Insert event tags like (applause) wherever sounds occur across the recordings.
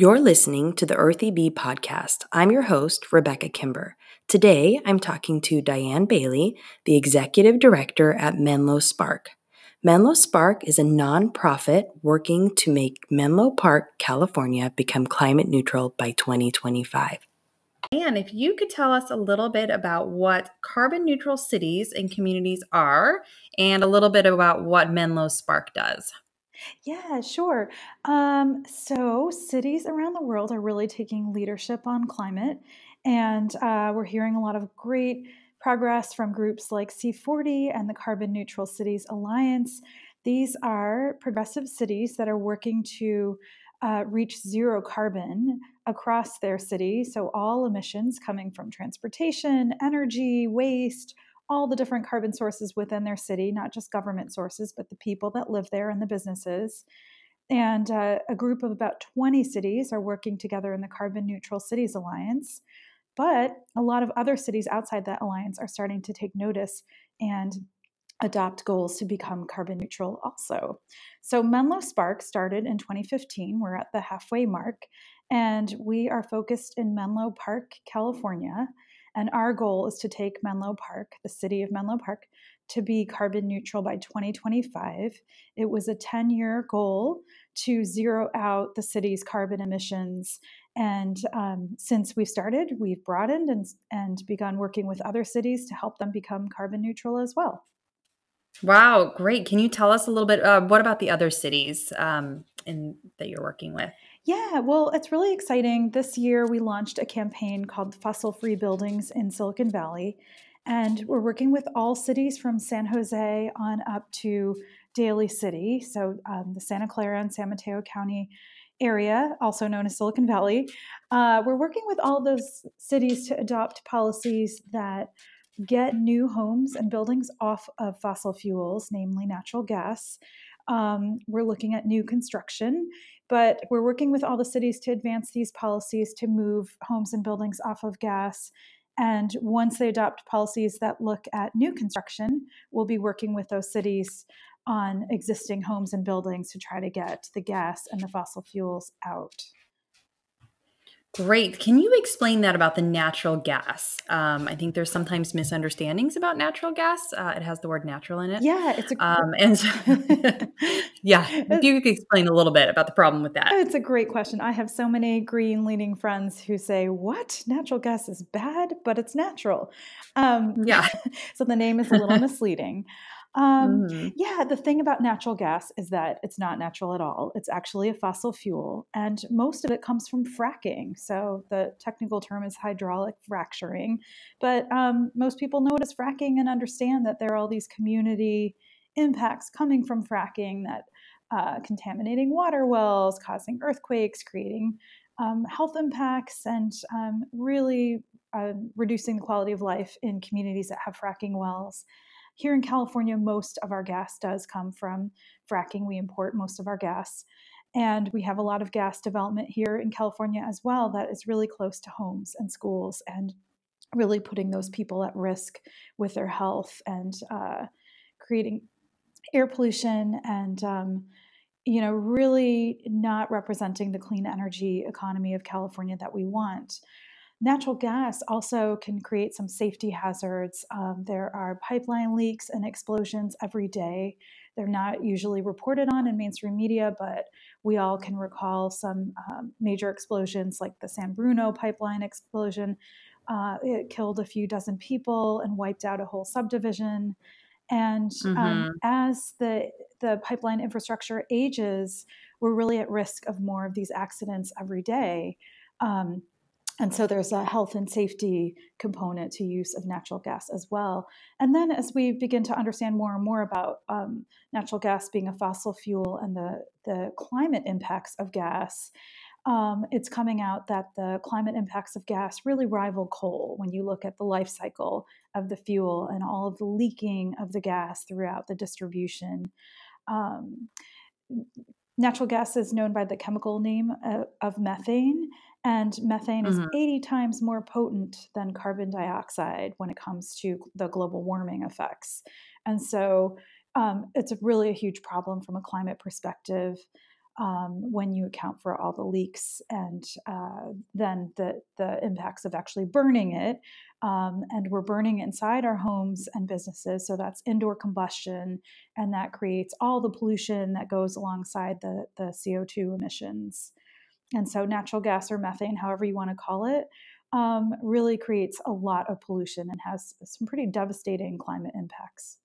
You're listening to the Earthy Bee podcast. I'm your host, Rebecca Kimber. Today, I'm talking to Diane Bailey, the executive director at Menlo Spark. Menlo Spark is a nonprofit working to make Menlo Park, California become climate neutral by 2025. And if you could tell us a little bit about what carbon neutral cities and communities are, and a little bit about what Menlo Spark does. Yeah, sure. Um, so, cities around the world are really taking leadership on climate, and uh, we're hearing a lot of great progress from groups like C40 and the Carbon Neutral Cities Alliance. These are progressive cities that are working to uh, reach zero carbon across their city. So, all emissions coming from transportation, energy, waste, all the different carbon sources within their city, not just government sources, but the people that live there and the businesses. And uh, a group of about 20 cities are working together in the Carbon Neutral Cities Alliance. But a lot of other cities outside that alliance are starting to take notice and adopt goals to become carbon neutral also. So Menlo Spark started in 2015. We're at the halfway mark, and we are focused in Menlo Park, California. And our goal is to take Menlo Park, the city of Menlo Park, to be carbon neutral by 2025. It was a 10 year goal to zero out the city's carbon emissions. And um, since we started, we've broadened and, and begun working with other cities to help them become carbon neutral as well. Wow, great. Can you tell us a little bit? Uh, what about the other cities um, in, that you're working with? Yeah, well, it's really exciting. This year, we launched a campaign called Fossil Free Buildings in Silicon Valley. And we're working with all cities from San Jose on up to Daly City, so um, the Santa Clara and San Mateo County area, also known as Silicon Valley. Uh, we're working with all those cities to adopt policies that get new homes and buildings off of fossil fuels, namely natural gas. Um, we're looking at new construction, but we're working with all the cities to advance these policies to move homes and buildings off of gas. And once they adopt policies that look at new construction, we'll be working with those cities on existing homes and buildings to try to get the gas and the fossil fuels out. Great. Can you explain that about the natural gas? Um, I think there's sometimes misunderstandings about natural gas. Uh, it has the word natural in it. Yeah, it's a um, and so, (laughs) yeah. (laughs) If you could explain a little bit about the problem with that. It's a great question. I have so many green leaning friends who say, "What? Natural gas is bad, but it's natural." Um, yeah. (laughs) so the name is a little misleading. Um, mm-hmm. Yeah, the thing about natural gas is that it's not natural at all. It's actually a fossil fuel, and most of it comes from fracking. So the technical term is hydraulic fracturing. But um, most people know what is fracking and understand that there are all these community impacts coming from fracking that uh, contaminating water wells, causing earthquakes, creating um, health impacts, and um, really uh, reducing the quality of life in communities that have fracking wells. Here in California, most of our gas does come from fracking. We import most of our gas. And we have a lot of gas development here in California as well that is really close to homes and schools and really putting those people at risk with their health and uh, creating air pollution and um, you know really not representing the clean energy economy of california that we want Natural gas also can create some safety hazards. Um, there are pipeline leaks and explosions every day. They're not usually reported on in mainstream media, but we all can recall some um, major explosions like the San Bruno pipeline explosion. Uh, it killed a few dozen people and wiped out a whole subdivision. And um, mm-hmm. um, as the the pipeline infrastructure ages, we're really at risk of more of these accidents every day. Um, and so there's a health and safety component to use of natural gas as well. And then as we begin to understand more and more about um, natural gas being a fossil fuel and the, the climate impacts of gas, um, it's coming out that the climate impacts of gas really rival coal when you look at the life cycle of the fuel and all of the leaking of the gas throughout the distribution. Um, natural gas is known by the chemical name of, of methane and methane mm-hmm. is 80 times more potent than carbon dioxide when it comes to the global warming effects. And so um, it's really a huge problem from a climate perspective. um, when you account for all the leaks and uh, then the, the impacts of actually burning it. Um, and we're burning inside our homes and businesses. So that's indoor combustion, and that creates all the pollution that goes alongside the, the CO2 emissions. And so natural gas or methane, however you want to call it, um, really creates a lot of pollution and has some pretty devastating climate impacts.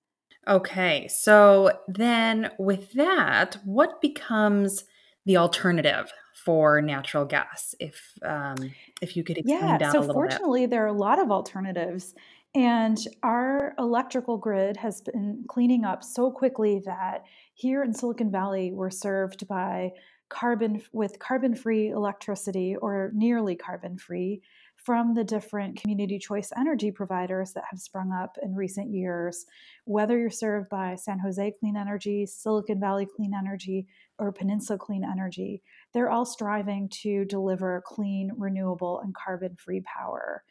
Okay, so then with that, what becomes the alternative for natural gas? If um, if you could explain yeah, that so fortunately, bit. there are a lot of alternatives, and our electrical grid has been cleaning up so quickly that here in Silicon Valley, we're served by carbon with carbon-free electricity or nearly carbon-free from the different community choice energy providers that have sprung up in recent years, whether you're served by San Jose Clean Energy, Silicon Valley Clean Energy, or Peninsula Clean Energy, they're all striving to deliver clean, renewable, and carbon free power.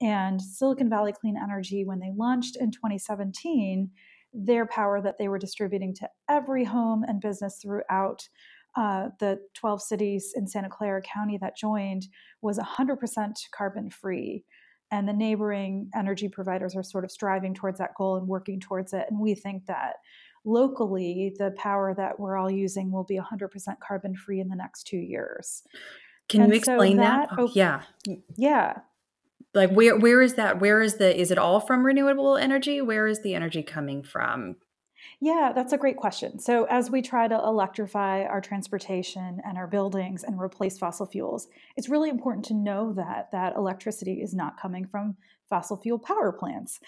And Silicon Valley Clean Energy, when they launched in 2017, their power that they were distributing to every home and business throughout uh, the 12 cities in Santa Clara County that joined was 100% carbon free. And the neighboring energy providers are sort of striving towards that goal and working towards it. And we think that locally, the power that we're all using will be 100% carbon free in the next two years. Can and you explain so that? that? Oh, yeah. Yeah. Like where where is that? Where is the is it all from renewable energy? Where is the energy coming from? Yeah, that's a great question. So, as we try to electrify our transportation and our buildings and replace fossil fuels, it's really important to know that that electricity is not coming from fossil fuel power plants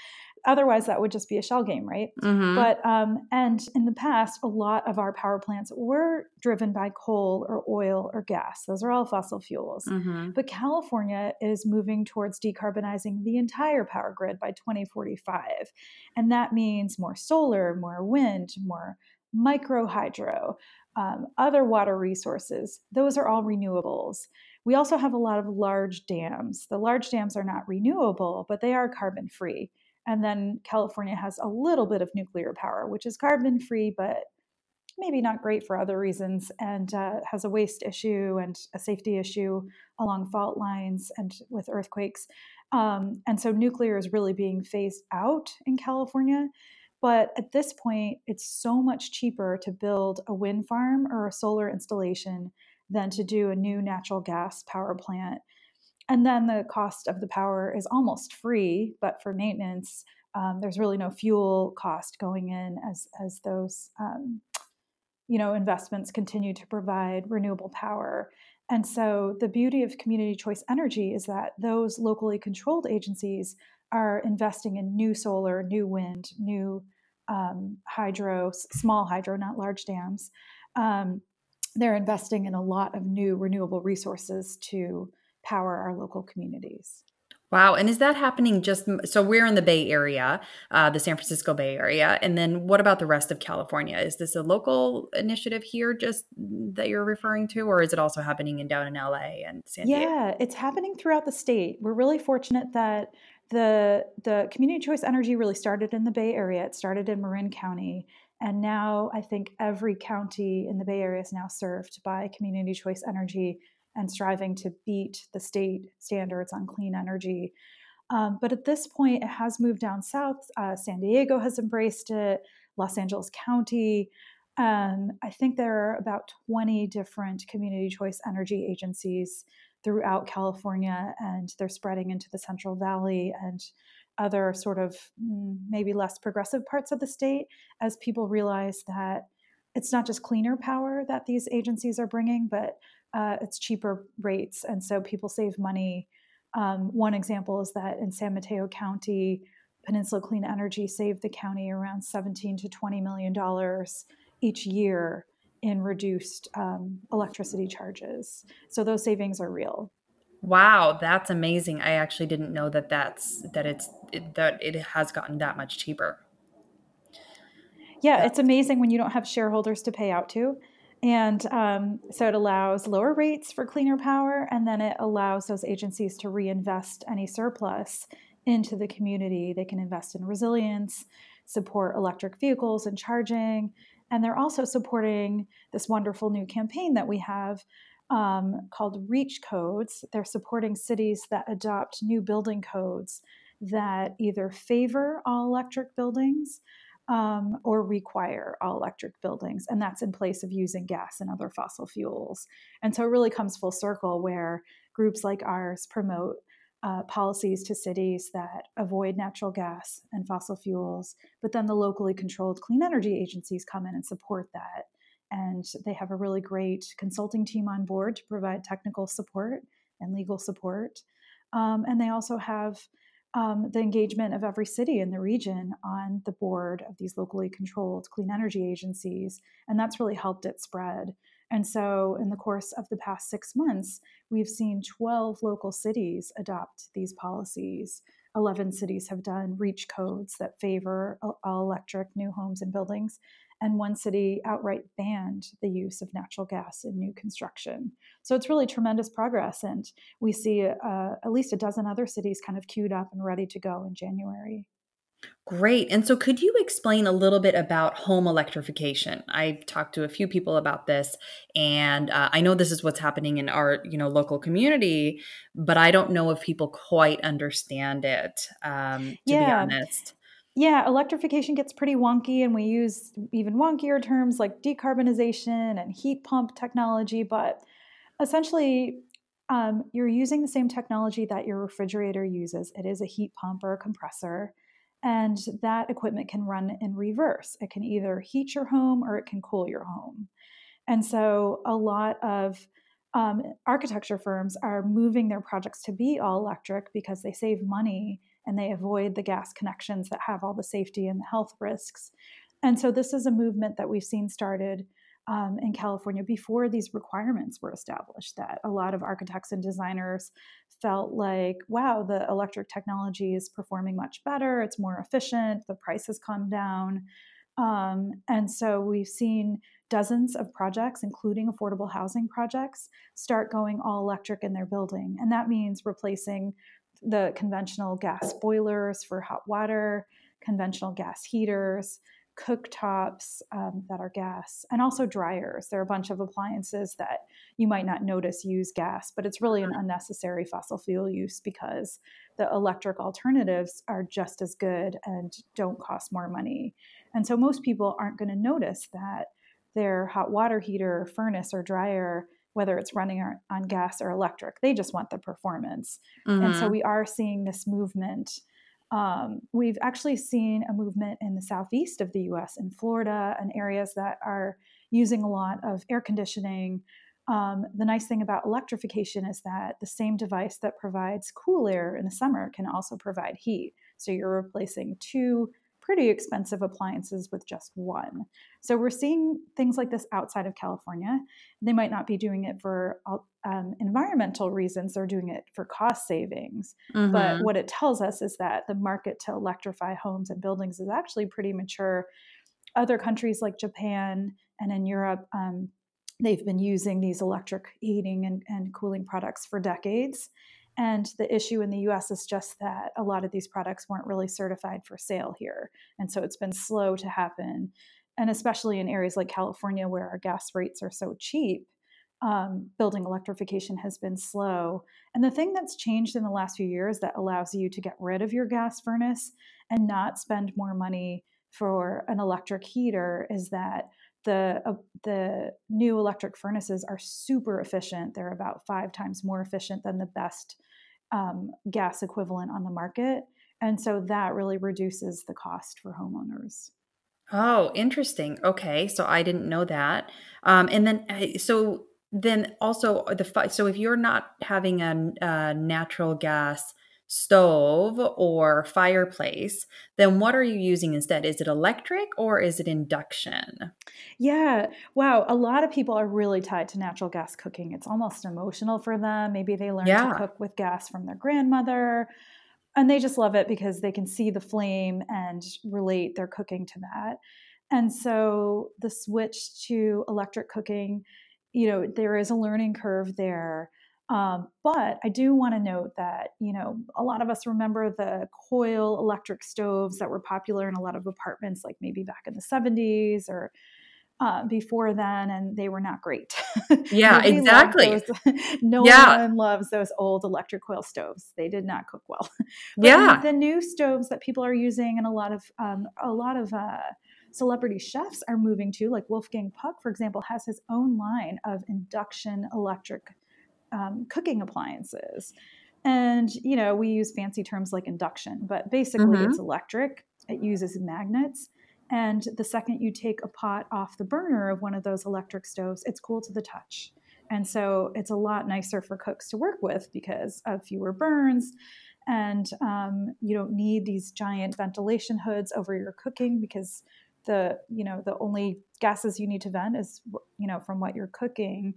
otherwise that would just be a shell game right? Mm-hmm. but um, and in the past a lot of our power plants were driven by coal or oil or gas. Those are all fossil fuels. Mm-hmm. but california is moving towards decarbonizing the entire power grid by 2045 and that means more solar more wind more micro hydro um, other water resources. Those are all renewables. We also have a lot of large dams. The large dams are not renewable but they are carbon free and then California has a little bit of nuclear power, which is carbon free, but maybe not great for other reasons, and uh, has a waste issue and a safety issue along fault lines and with earthquakes. Um, and so nuclear is really being phased out in California. But at this point, it's so much cheaper to build a wind farm or a solar installation than to do a new natural gas power plant and then the cost of the power is almost free, but for maintenance, um, there's really no fuel cost going in as as those um, you know investments continue to provide renewable power. And so the beauty of community choice energy is that those locally controlled agencies are investing in new solar, new wind, new um, hydro, small hydro, not large dams. Um, they're investing in a lot of new renewable resources to power our local communities. Wow. And is that happening just so we're in the Bay Area, uh, the San Francisco Bay Area? And then what about the rest of California? Is this a local initiative here just that you're referring to, or is it also happening in down in LA and San Diego? Yeah, it's happening throughout the state. We're really fortunate that the the community choice energy really started in the Bay Area. It started in Marin County. And now I think every county in the Bay Area is now served by community choice energy and striving to beat the state standards on clean energy. Um, but at this point, it has moved down south. Uh, San Diego has embraced it, Los Angeles County. Um, I think there are about 20 different community choice energy agencies throughout California, and they're spreading into the Central Valley and other sort of mm, maybe less progressive parts of the state as people realize that it's not just cleaner power that these agencies are bringing, but uh, it's cheaper rates, and so people save money. Um, one example is that in San Mateo County, Peninsula Clean Energy saved the county around 17 to 20 million dollars each year in reduced um, electricity charges. So those savings are real. Wow, that's amazing. I actually didn't know that that's that it's it, that it has gotten that much cheaper. Yeah, it's amazing when you don't have shareholders to pay out to. And um, so it allows lower rates for cleaner power, and then it allows those agencies to reinvest any surplus into the community. They can invest in resilience, support electric vehicles and charging, and they're also supporting this wonderful new campaign that we have um, called Reach Codes. They're supporting cities that adopt new building codes that either favor all electric buildings um, or require all electric buildings. And that's in place of using gas and other fossil fuels. And so it really comes full circle where groups like ours promote uh, policies to cities that avoid natural gas and fossil fuels, but then the locally controlled clean energy agencies come in and support that. And they have a really great consulting team on board to provide technical support and legal support. Um, and they also have um, the engagement of every city in the region on the board of these locally controlled clean energy agencies. And that's really helped it spread. And so, in the course of the past six months, we've seen 12 local cities adopt these policies. 11 cities have done REACH codes that favor all electric new homes and buildings, and one city outright banned the use of natural gas in new construction. So it's really tremendous progress, and we see uh, at least a dozen other cities kind of queued up and ready to go in January. Great. And so, could you explain a little bit about home electrification? I've talked to a few people about this, and uh, I know this is what's happening in our, you know, local community, but I don't know if people quite understand it. Um, to yeah. be honest. Yeah, electrification gets pretty wonky, and we use even wonkier terms like decarbonization and heat pump technology. But essentially, um, you're using the same technology that your refrigerator uses. It is a heat pump or a compressor and that equipment can run in reverse. It can either heat your home or it can cool your home. And so a lot of um, architecture firms are moving their projects to be all electric because they save money and they avoid the gas connections that have all the safety and the health risks. And so this is a movement that we've seen started um, in California before these requirements were established. That a lot of architects and designers felt like, wow, the electric technology is performing much better, it's more efficient, the price has come down. Um, and so we've seen dozens of projects, including affordable housing projects, start going all electric in their building. And that means replacing the conventional gas boilers for hot water, conventional gas heaters, cooktops um, that are gas, and also dryers. There are a bunch of appliances that you might not notice use gas, but it's really an unnecessary fossil fuel use because the electric alternatives are just as good and don't cost more money. And so most people aren't going to notice that their hot water heater, furnace, or dryer whether it's running on gas or electric. They just want the performance. Mm-hmm. And so mm-hmm. we are seeing this movement um, we've actually seen a movement in the southeast of the US, in Florida, and areas that are using a lot of air conditioning. Um, the nice thing about electrification is that the same device that provides cool air in the summer can also provide heat. So you're replacing two pretty expensive appliances with just one. So we're seeing things like this outside of California. They might not be doing it for um, environmental reasons, they're doing it for cost savings. Mm-hmm. But what it tells us is that the market to electrify homes and buildings is actually pretty mature. Other countries like Japan and in Europe, um, they've been using these electric heating and, and cooling products for decades. And the issue in the US is just that a lot of these products weren't really certified for sale here. And so it's been slow to happen. And especially in areas like California, where our gas rates are so cheap, um, building electrification has been slow. And the thing that's changed in the last few years that allows you to get rid of your gas furnace and not spend more money for an electric heater is that the uh, the new electric furnaces are super efficient. They're about five times more efficient than the best um, gas equivalent on the market, and so that really reduces the cost for homeowners. Oh, interesting. Okay, so I didn't know that. Um, and then, uh, so then also the so if you're not having a, a natural gas stove or fireplace, then what are you using instead? Is it electric or is it induction? Yeah. Wow. A lot of people are really tied to natural gas cooking. It's almost emotional for them. Maybe they learned yeah. to cook with gas from their grandmother and they just love it because they can see the flame and relate their cooking to that. And so the switch to electric cooking, you know, there is a learning curve there. Um, but I do want to note that, you know, a lot of us remember the coil electric stoves that were popular in a lot of apartments, like maybe back in the 70s or uh, before then, and they were not great. (laughs) Yeah, exactly. (laughs) no yeah. one loves those old electric coil stoves. They did not cook well. (laughs) yeah, the, the, new stoves that people are using, and a lot of um, a lot of uh, celebrity chefs are moving to, like Wolfgang Puck, for example, has his own line of induction electric um, cooking appliances. And you know, we use fancy terms like induction, but basically mm-hmm. it's electric. It uses magnets and the second you take a pot off the burner of one of those electric stoves, it's cool to the touch. And so it's a lot nicer for cooks to work with because of fewer burns. And um, you don't need these giant ventilation hoods over your cooking because the you know the only gases you need to vent is you know from what you're cooking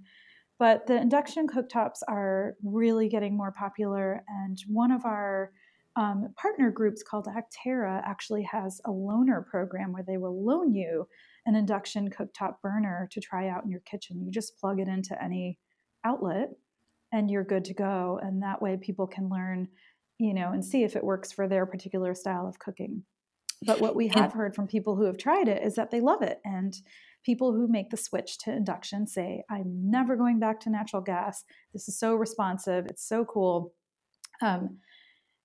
but the induction cooktops are really getting more popular and one of our um, partner groups called Acterra actually has a loaner program where they will loan you an induction cooktop burner to try out in your kitchen. You just plug it into any outlet and you're good to go. And that way people can learn, you know, and see if it works for their particular style of cooking. But what we have heard from people who have tried it is that they love it. And people who make the switch to induction say, I'm never going back to natural gas. This is so responsive. It's so cool. Um,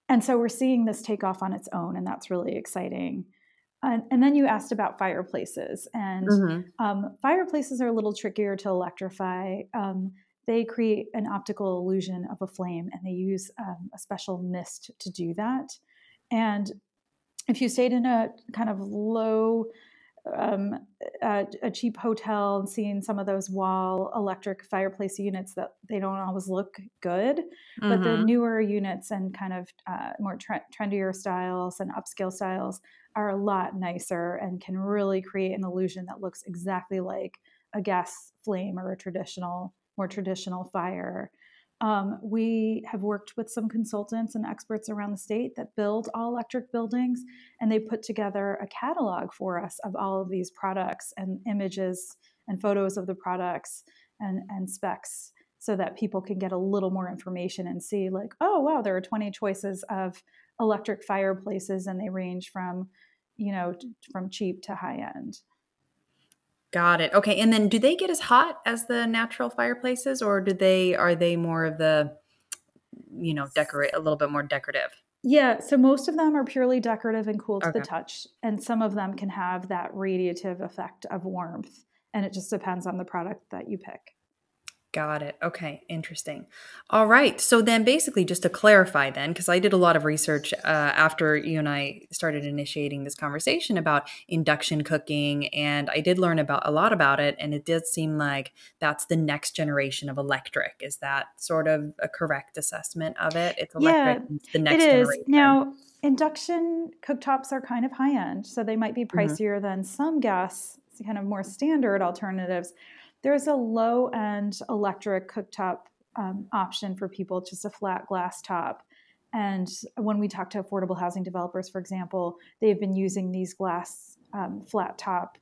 and so we're seeing this take off on its own, and that's really exciting. And, and then you asked about fireplaces, and mm-hmm. um, fireplaces are a little trickier to electrify. Um, they create an optical illusion of a flame, and they use um, a special mist to do that. And if you stayed in a kind of low um, a, a, cheap hotel and seeing some of those wall electric fireplace units that they don't always look good, mm-hmm. but the mm-hmm. newer units and kind of uh, more tre- trendier styles and upscale styles are a lot nicer and can really create an illusion that looks exactly like a gas flame or a traditional, more traditional fire. Um, we have worked with some consultants and experts around the state that build all electric buildings, and they put together a catalog for us of all of these products and images and photos of the products and, and specs so that people can get a little more information and see, like, oh, wow, there are 20 choices of electric fireplaces, and they range from, you know, from cheap to high end. Got it. Okay. And then do they get as hot as the natural fireplaces or do they are they more of the you know, decorate a little bit more decorative? Yeah, so most of them are purely decorative and cool to okay. the touch, and some of them can have that radiative effect of warmth, and it just depends on the product that you pick. Got it. Okay, interesting. All right. So then, basically, just to clarify, then, because I did a lot of research uh, after you and I started initiating this conversation about induction cooking, and I did learn about a lot about it, and it did seem like that's the next generation of electric. Is that sort of a correct assessment of it? It's electric. Yeah, the next it is. Generation. Now, induction cooktops are kind of high end, so they might be mm-hmm. pricier mm-hmm. than some gas, kind of more standard alternatives there's a low end electric cooktop um, option for people, just a flat glass top. And when we talk to affordable housing developers, for example, they've been using these glass um, flat top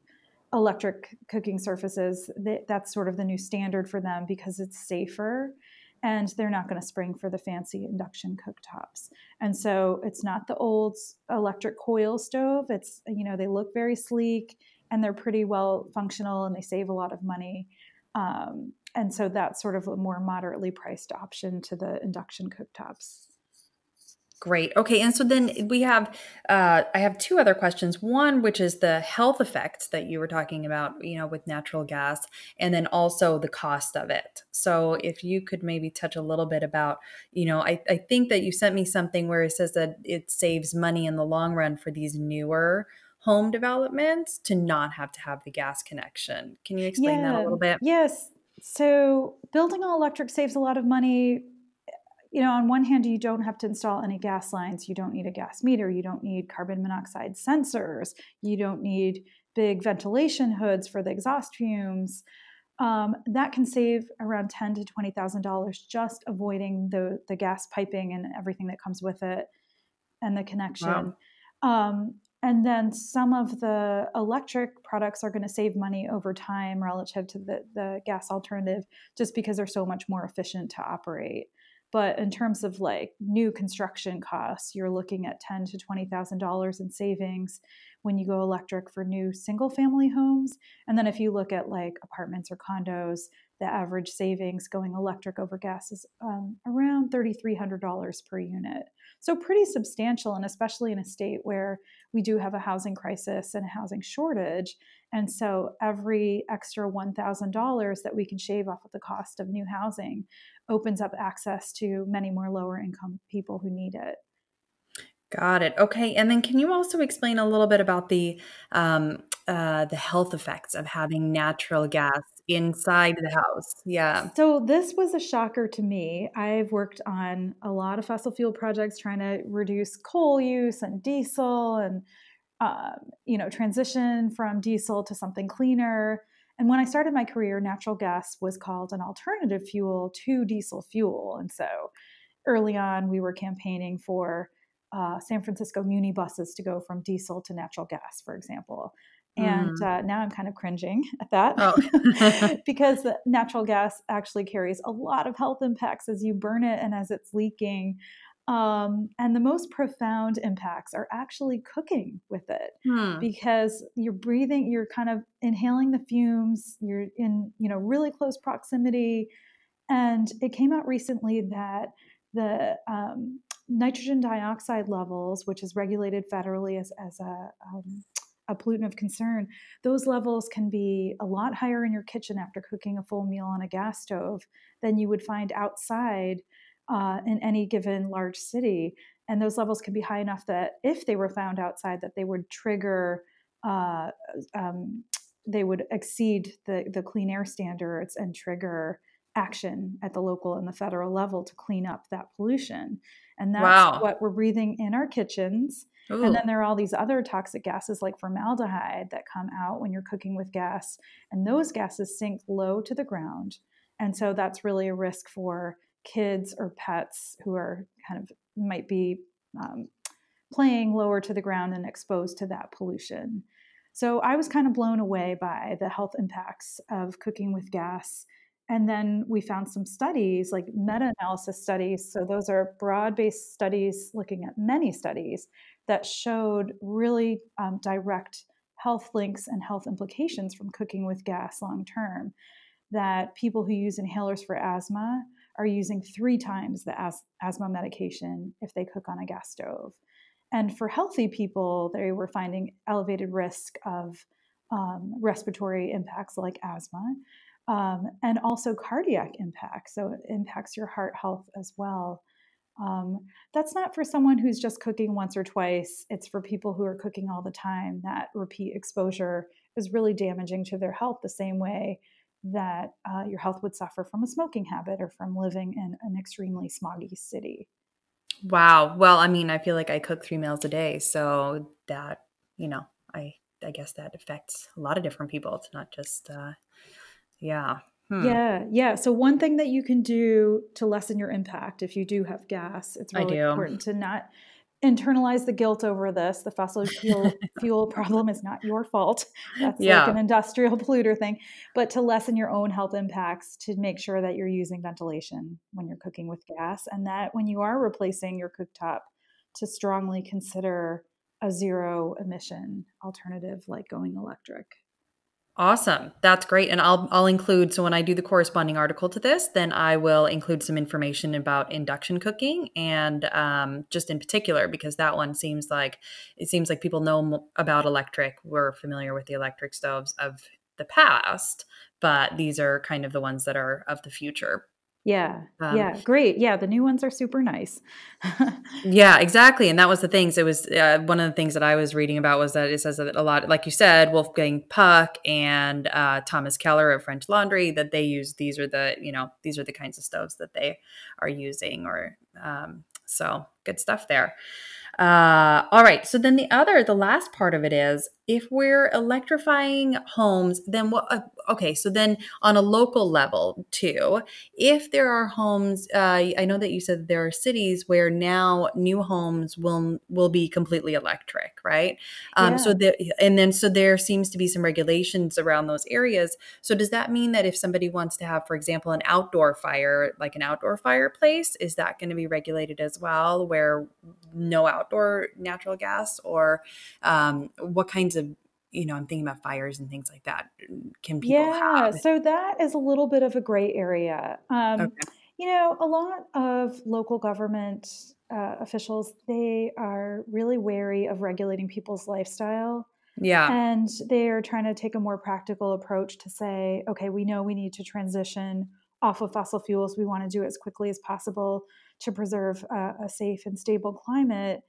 electric cooking surfaces. That's sort of the new standard for them because it's safer and they're not going to spring for the fancy induction cooktops. And so it's not the old electric coil stove. It's, you know, they look very sleek and they're pretty well functional and they save a lot of money. Um, and so that's sort of a more moderately priced option to the induction cooktops. Great. Okay. And so then we have, uh, I have two other questions. One, which is the health effects that you were talking about, you know, with natural gas, and then also the cost of it. So if you could maybe touch a little bit about, you know, I, I think that you sent me something where it says that it saves money in the long run for these newer home developments to not have to have the gas connection. Can you explain yeah, that a little bit? Yes. So building all electric saves a lot of money. You know, on one hand, you don't have to install any gas lines. You don't need a gas meter. You don't need carbon monoxide sensors. You don't need big ventilation hoods for the exhaust fumes. Um, that can save around ten to twenty thousand dollars just avoiding the the gas piping and everything that comes with it, and the connection. Wow. Um, and then some of the electric products are going to save money over time relative to the, the gas alternative just because they're so much more efficient to operate. But in terms of like new construction costs, you're looking at ten to twenty thousand dollars in savings when you go electric for new single family homes. And then if you look at like apartments or condos, the average savings going electric over gas is um, around $3,300 per unit. So, pretty substantial, and especially in a state where we do have a housing crisis and a housing shortage. And so, every extra $1,000 that we can shave off of the cost of new housing opens up access to many more lower income people who need it. Got it. Okay, and then can you also explain a little bit about the um, uh, the health effects of having natural gas inside the house? Yeah. So this was a shocker to me. I've worked on a lot of fossil fuel projects trying to reduce coal use and diesel, and um, you know transition from diesel to something cleaner. And when I started my career, natural gas was called an alternative fuel to diesel fuel, and so early on we were campaigning for uh, San Francisco Muni buses to go from diesel to natural gas, for example. And mm. uh, now I'm kind of cringing (laughs) at that oh. (laughs) (laughs) because natural gas actually carries a lot of health impacts as you burn it and as it's leaking. Um, and the most profound impacts are actually cooking with it hmm. because you're breathing, you're kind of inhaling the fumes, you're in, you know, really close proximity. And it came out recently that the um, nitrogen dioxide levels, which is regulated federally as, as a, um, a pollutant of concern, those levels can be a lot higher in your kitchen after cooking a full meal on a gas stove than you would find outside uh, in any given large city. And those levels can be high enough that if they were found outside, that they would trigger, uh, um, they would exceed the, the clean air standards and trigger action at the local and the federal level to clean up that pollution. And that's wow. what we're breathing in our kitchens. Ooh. And then there are all these other toxic gases like formaldehyde that come out when you're cooking with gas. And those gases sink low to the ground. And so that's really a risk for kids or pets who are kind of might be um, playing lower to the ground and exposed to that pollution. So I was kind of blown away by the health impacts of cooking with gas and then we found some studies, like meta analysis studies. So, those are broad based studies looking at many studies that showed really um, direct health links and health implications from cooking with gas long term. That people who use inhalers for asthma are using three times the as- asthma medication if they cook on a gas stove. And for healthy people, they were finding elevated risk of um, respiratory impacts like asthma um, and also cardiac impact. So it impacts your heart health as well. Um, that's not for someone who's just cooking once or twice. It's for people who are cooking all the time. That repeat exposure is really damaging to their health, the same way that uh, your health would suffer from a smoking habit or from living in an extremely smoggy city. Wow. Well, I mean, I feel like I cook three meals a day, so that you know, I I guess that affects a lot of different people. It's not just uh, yeah. Hmm. Yeah, yeah. So one thing that you can do to lessen your impact if you do have gas, it's really important to not internalize the guilt over this. The fossil (laughs) fuel fuel problem is not your fault. That's yeah. like an industrial (laughs) polluter thing. But to lessen your own health impacts, to make sure that you're using ventilation when you're cooking with gas, and that when you are replacing your cooktop, to strongly consider a zero emission alternative like going electric. Awesome. That's great. And I'll I'll include so when I do the corresponding article to this, then I will include some information about induction cooking and um, just in particular because that one seems like it seems like people know about electric. We're familiar with the electric stoves of the past, but these are kind of the ones that are of the future. Yeah. Um, yeah. Great. Yeah. The new ones are super nice. (laughs) yeah, exactly. And that was the things. It was uh, one of the things that I was reading about was that it says that a lot, like you said, Wolfgang Puck and uh, Thomas Keller of French Laundry, that they use these are the, you know, these are the kinds of stoves that they are using or, um, so good stuff there. Uh, all right. So then the other, the last part of it is if we're electrifying homes, then what? Okay, so then on a local level too, if there are homes, uh, I know that you said there are cities where now new homes will will be completely electric, right? Um, yeah. So there, and then so there seems to be some regulations around those areas. So does that mean that if somebody wants to have, for example, an outdoor fire, like an outdoor fireplace, is that going to be regulated as well, where no outdoor natural gas, or um, what kinds of you know, I'm thinking about fires and things like that. Can people yeah, have? so that is a little bit of a gray area. Um, okay. You know, a lot of local government uh, officials they are really wary of regulating people's lifestyle. Yeah, and they are trying to take a more practical approach to say, okay, we know we need to transition off of fossil fuels. We want to do it as quickly as possible to preserve uh, a safe and stable climate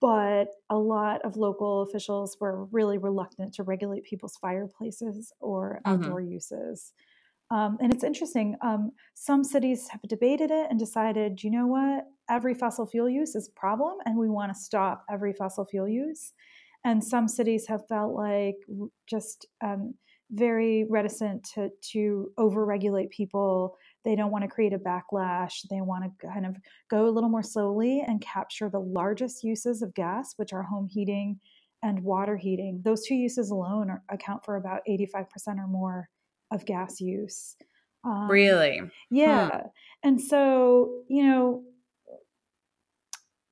but a lot of local officials were really reluctant to regulate people's fireplaces or mm-hmm. outdoor mm-hmm. uses. Um, and it's interesting. Um, some cities have debated it and decided, you know what, every fossil fuel use is a problem, and we want to stop every fossil fuel use. And some cities have felt like just um, very reticent to to overregulate people they don't want to create a backlash. They want to kind of go a little more slowly and capture the largest uses of gas, which are home heating and water heating. Those two uses alone are, account for about 85% or more of gas use. Um, really? Yeah. Hmm. And so, you know,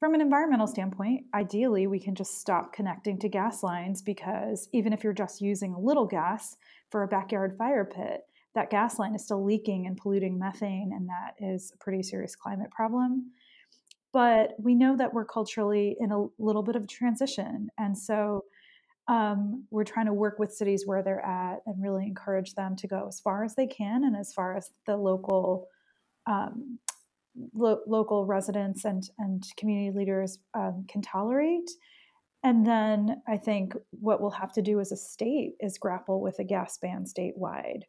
from an environmental standpoint, ideally, we can just stop connecting to gas lines because even if you're just using a little gas for a backyard fire pit, that gas line is still leaking and polluting methane, and that is a pretty serious climate problem. But we know that we're culturally in a little bit of a transition. And so um, we're trying to work with cities where they're at and really encourage them to go as far as they can and as far as the local um, lo- local residents and and community leaders um, can tolerate. And then I think what we'll have to do as a state is grapple with a gas ban statewide.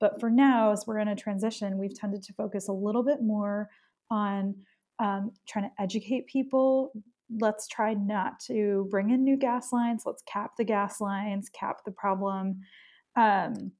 But for now, as we're in a transition, we've tended to focus a little bit more on um, trying to educate people. Let's try not to bring in new gas lines. Let's cap the gas lines, cap the problem. Um,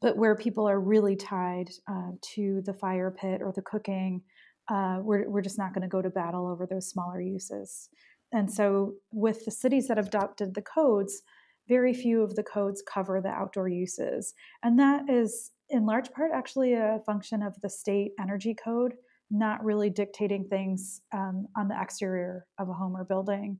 but where people are really tied uh, to the fire pit or the cooking, uh, we're, we're just not going to go to battle over those smaller uses. And so, with the cities that have adopted the codes, very few of the codes cover the outdoor uses. And that is, in large part, actually a function of the state energy code, not really dictating things um, on the exterior of a home or building.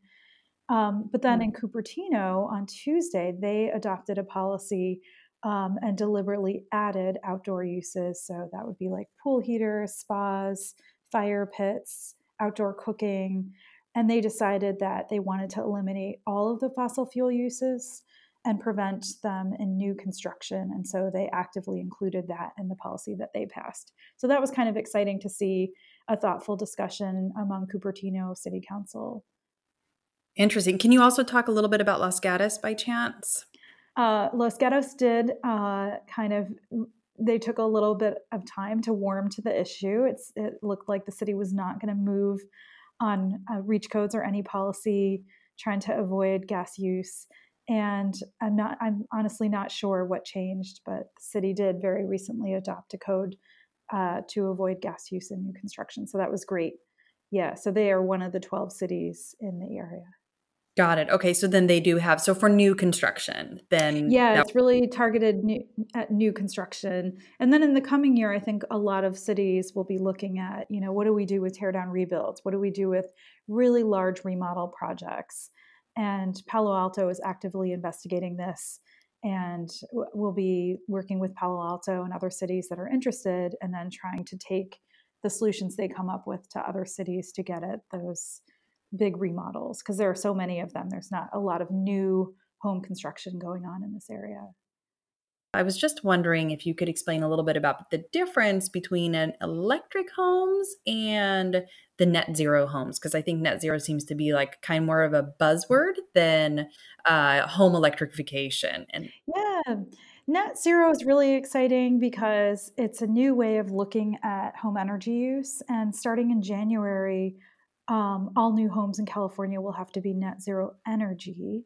Um, but then in Cupertino on Tuesday, they adopted a policy um, and deliberately added outdoor uses. So that would be like pool heaters, spas, fire pits, outdoor cooking and they decided that they wanted to eliminate all of the fossil fuel uses and prevent them in new construction. And so they actively included that in the policy that they passed. So that was kind of exciting to see a thoughtful discussion among Cupertino City Council. Interesting. Can you also talk a little bit about Los Gatos by chance? Uh, Los Gatos did uh, kind of they took a little bit of time to warm to the issue. It's it looked like the city was not going to move on uh, reach codes or any policy trying to avoid gas use. And I'm not, I'm honestly not sure what changed, but the city did very recently adopt a code uh, to avoid gas use in new construction. So that was great. Yeah. So they are one of the 12 cities in the area. Got it. Okay, so then they do have so for new construction, then yeah, that- it's really targeted new, at new construction. And then in the coming year, I think a lot of cities will be looking at you know what do we do with tear down rebuilds? What do we do with really large remodel projects? And Palo Alto is actively investigating this, and we'll be working with Palo Alto and other cities that are interested, and then trying to take the solutions they come up with to other cities to get at those big remodels because there are so many of them. There's not a lot of new home construction going on in this area. I was just wondering if you could explain a little bit about the difference between an electric homes and the net zero homes, because I think net zero seems to be like kind of more of a buzzword than uh, home electrification. And yeah, net zero is really exciting because it's a new way of looking at home energy use. And starting in January, um, all new homes in California will have to be net zero energy.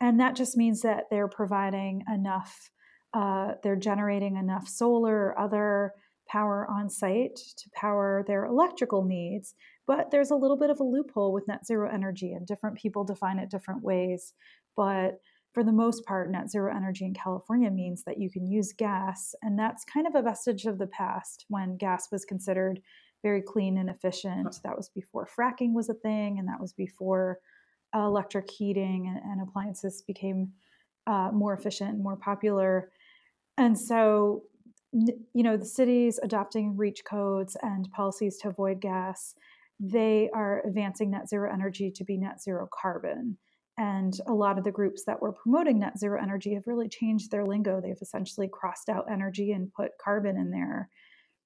And that just means that they're providing enough, uh, they're generating enough solar or other power on site to power their electrical needs. But there's a little bit of a loophole with net zero energy, and different people define it different ways. But for the most part, net zero energy in California means that you can use gas. And that's kind of a vestige of the past when gas was considered very clean and efficient. That was before fracking was a thing, and that was before uh, electric heating and, and appliances became uh, more efficient and more popular. And so, you know, the cities adopting REACH codes and policies to avoid gas, they are advancing net zero energy to be net zero carbon. And a lot of the groups that were promoting net zero energy have really changed their lingo. They've essentially crossed out energy and put carbon in there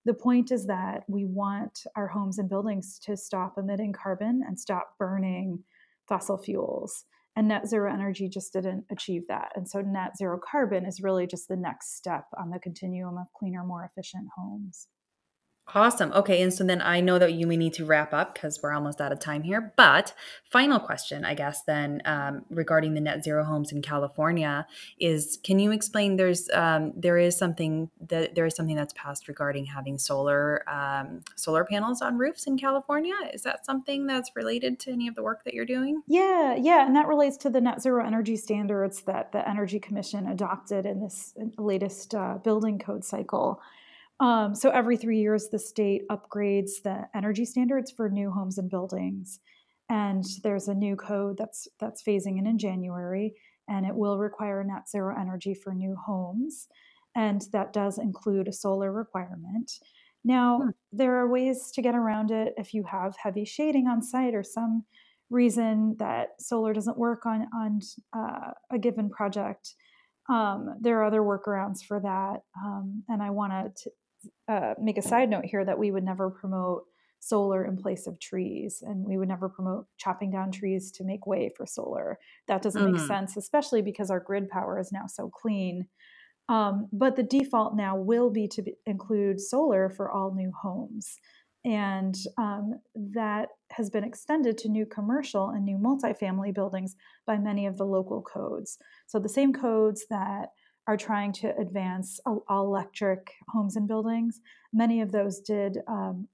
the point is that we want our homes and buildings to stop emitting carbon and stop burning fossil fuels. And net zero energy just didn't achieve that. And so, net zero carbon is really just the next step on the continuum of cleaner, more efficient homes. Awesome. Okay. And so then I know that you may need to wrap up because we're almost out of time here. But final question, I guess, then um, regarding the net zero homes in California is can you explain there's um, there is something that there is something that's passed regarding having solar um, solar panels on roofs in California? Is that something that's related to any of the work that you're doing? Yeah, yeah. And that relates to the net zero energy standards that the Energy Commission adopted in this latest uh, building code cycle. Um, so every three years, the state upgrades the energy standards for new homes and buildings, and there's a new code that's that's phasing in in January, and it will require net zero energy for new homes, and that does include a solar requirement. Now, hmm. there are ways to get around it if you have heavy shading on site or some reason that solar doesn't work on on uh, a given project. Um, there are other workarounds for that, um, and I want to uh, make a side note here that we would never promote solar in place of trees and we would never promote chopping down trees to make way for solar. That doesn't mm-hmm. make sense especially because our grid power is now so clean. Um, but the default now will be to be, include solar for all new homes. And um, that has been extended to new commercial and new multifamily buildings by many of the local codes. So the same codes that are trying to advance all electric homes and buildings. Many of those did um,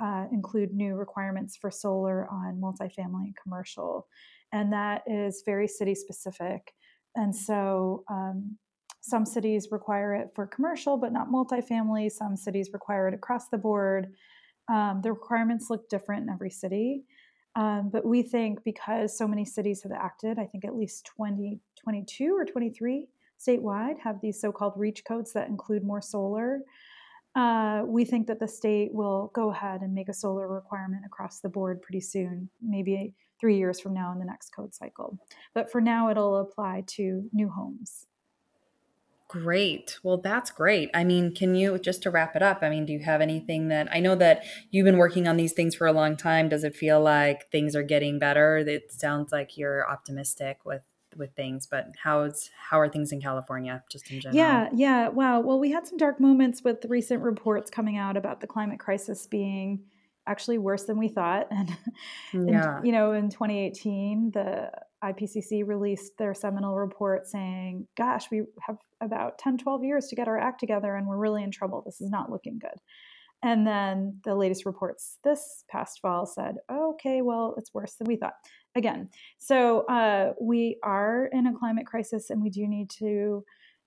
uh, include new requirements for solar on multifamily and commercial, and that is very city specific. And so um, some cities require it for commercial, but not multifamily. Some cities require it across the board. Um, the requirements look different in every city. Um, but we think because so many cities have acted, I think at least 20, 22 or 23 statewide have these so-called reach codes that include more solar. Uh, we think that the state will go ahead and make a solar requirement across the board pretty soon, maybe three years from now in the next code cycle. But for now, it'll apply to new homes. Great. Well, that's great. I mean, can you just to wrap it up? I mean, do you have anything that I know that you've been working on these things for a long time? Does it feel like things are getting better? It sounds like you're optimistic with with things, but how's how are things in California just in general? Yeah, yeah. Wow. Well, we had some dark moments with recent reports coming out about the climate crisis being actually worse than we thought. (laughs) And yeah. you know, in 2018, the IPCC released their seminal report saying, gosh, we have about 10, 12 years to get our act together and we're really in trouble. This is not looking good. And then the latest reports this past fall said, okay, well, it's worse than we thought again. So uh, we are in a climate crisis and we do need to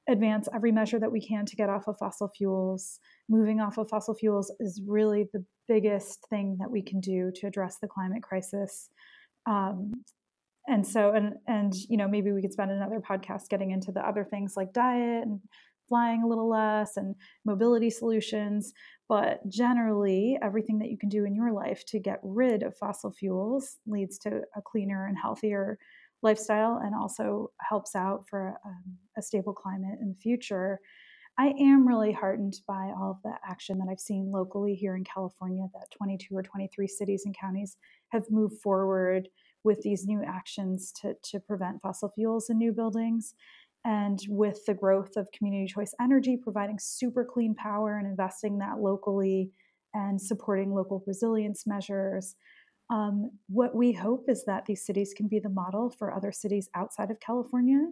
advance every measure that we can to get off of fossil fuels. Moving off of fossil fuels is really the biggest thing that we can do to address the climate crisis. Um, and so, and and you know, maybe we could spend another podcast getting into the other things like diet and flying a little less and mobility solutions. But generally, everything that you can do in your life to get rid of fossil fuels leads to a cleaner and healthier lifestyle and also helps out for um, a stable climate in the future. I am really heartened by all of the action that I've seen locally here in California that 22 or 23 cities and counties have moved forward with these new actions to, to prevent fossil fuels in new buildings. And with the growth of community choice energy, providing super clean power and investing that locally and supporting local resilience measures, Um, what we hope is that these cities can be the model for other cities outside of California.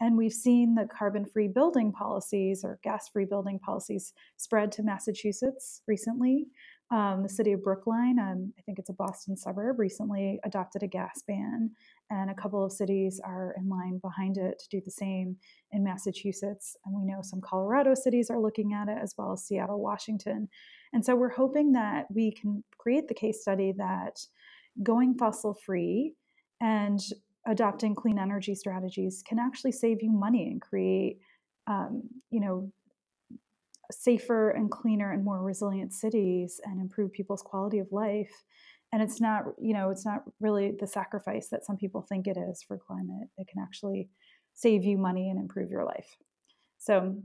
And we've seen the carbon free building policies or gas free building policies spread to Massachusetts recently. Um, the city of Brookline, um, I think it's a Boston suburb, recently adopted a gas ban, and a couple of cities are in line behind it to do the same in Massachusetts. And we know some Colorado cities are looking at it, as well as Seattle, Washington. And so we're hoping that we can create the case study that going fossil free and adopting clean energy strategies can actually save you money and create, um, you know, safer and cleaner and more resilient cities and improve people's quality of life and it's not you know it's not really the sacrifice that some people think it is for climate. It can actually save you money and improve your life. So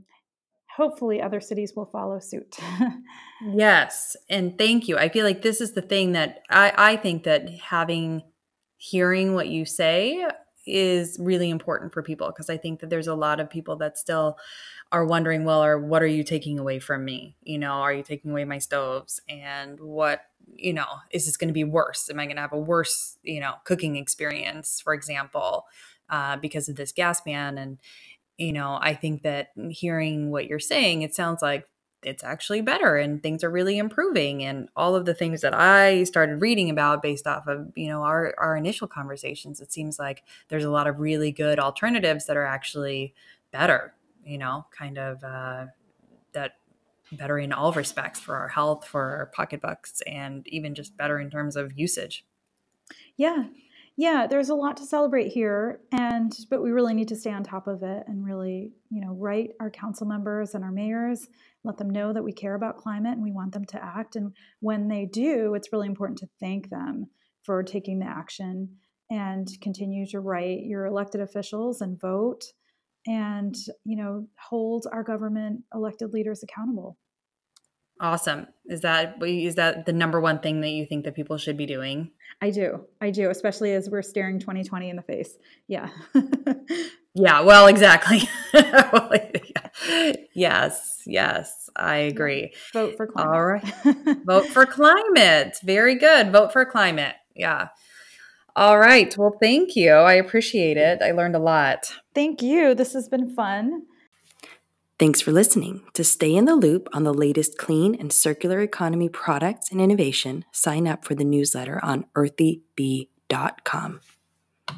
hopefully other cities will follow suit. (laughs) Yes and thank you. I feel like this is the thing that i i think that having hearing what you say is really important for people because i think that there's a lot of people that still are wondering, well, or what are you taking away from me? You know, are you taking away my stoves? And what, you know, is this going to be worse? Am I going to have a worse, you know, cooking experience, for example, uh, because of this gas ban? And, you know, I think that hearing what you're saying, it sounds like it's actually better and things are really improving and all of the things that i started reading about based off of you know our, our initial conversations it seems like there's a lot of really good alternatives that are actually better you know, kind of uh, that better in all respects for our health, for our pocketbooks, and even just better in terms of usage. Yeah. Yeah, there's a lot to celebrate here and but we really need to stay on top of it and really, you know, write our council members and our mayors, let them know that we care about climate and we want them to act. And when they do, it's really important to thank them for taking the action and continue to write your elected officials and vote and you know hold our government elected leaders accountable awesome. Is that is that the number one thing that you think that people should be doing? I do. I do especially as we're staring 2020 in the face. Yeah. (laughs) Yeah well exactly. (laughs) Yes yes i agree. Vote for climate. All right. (laughs) Vote for climate. Very good. Vote for climate. Yeah. All right. Well, thank you. I appreciate it. I learned a lot. Thank you. This has been fun. Thanks for listening. To stay in the loop on the latest clean and circular economy products and innovation, sign up for the newsletter on earthybee.com.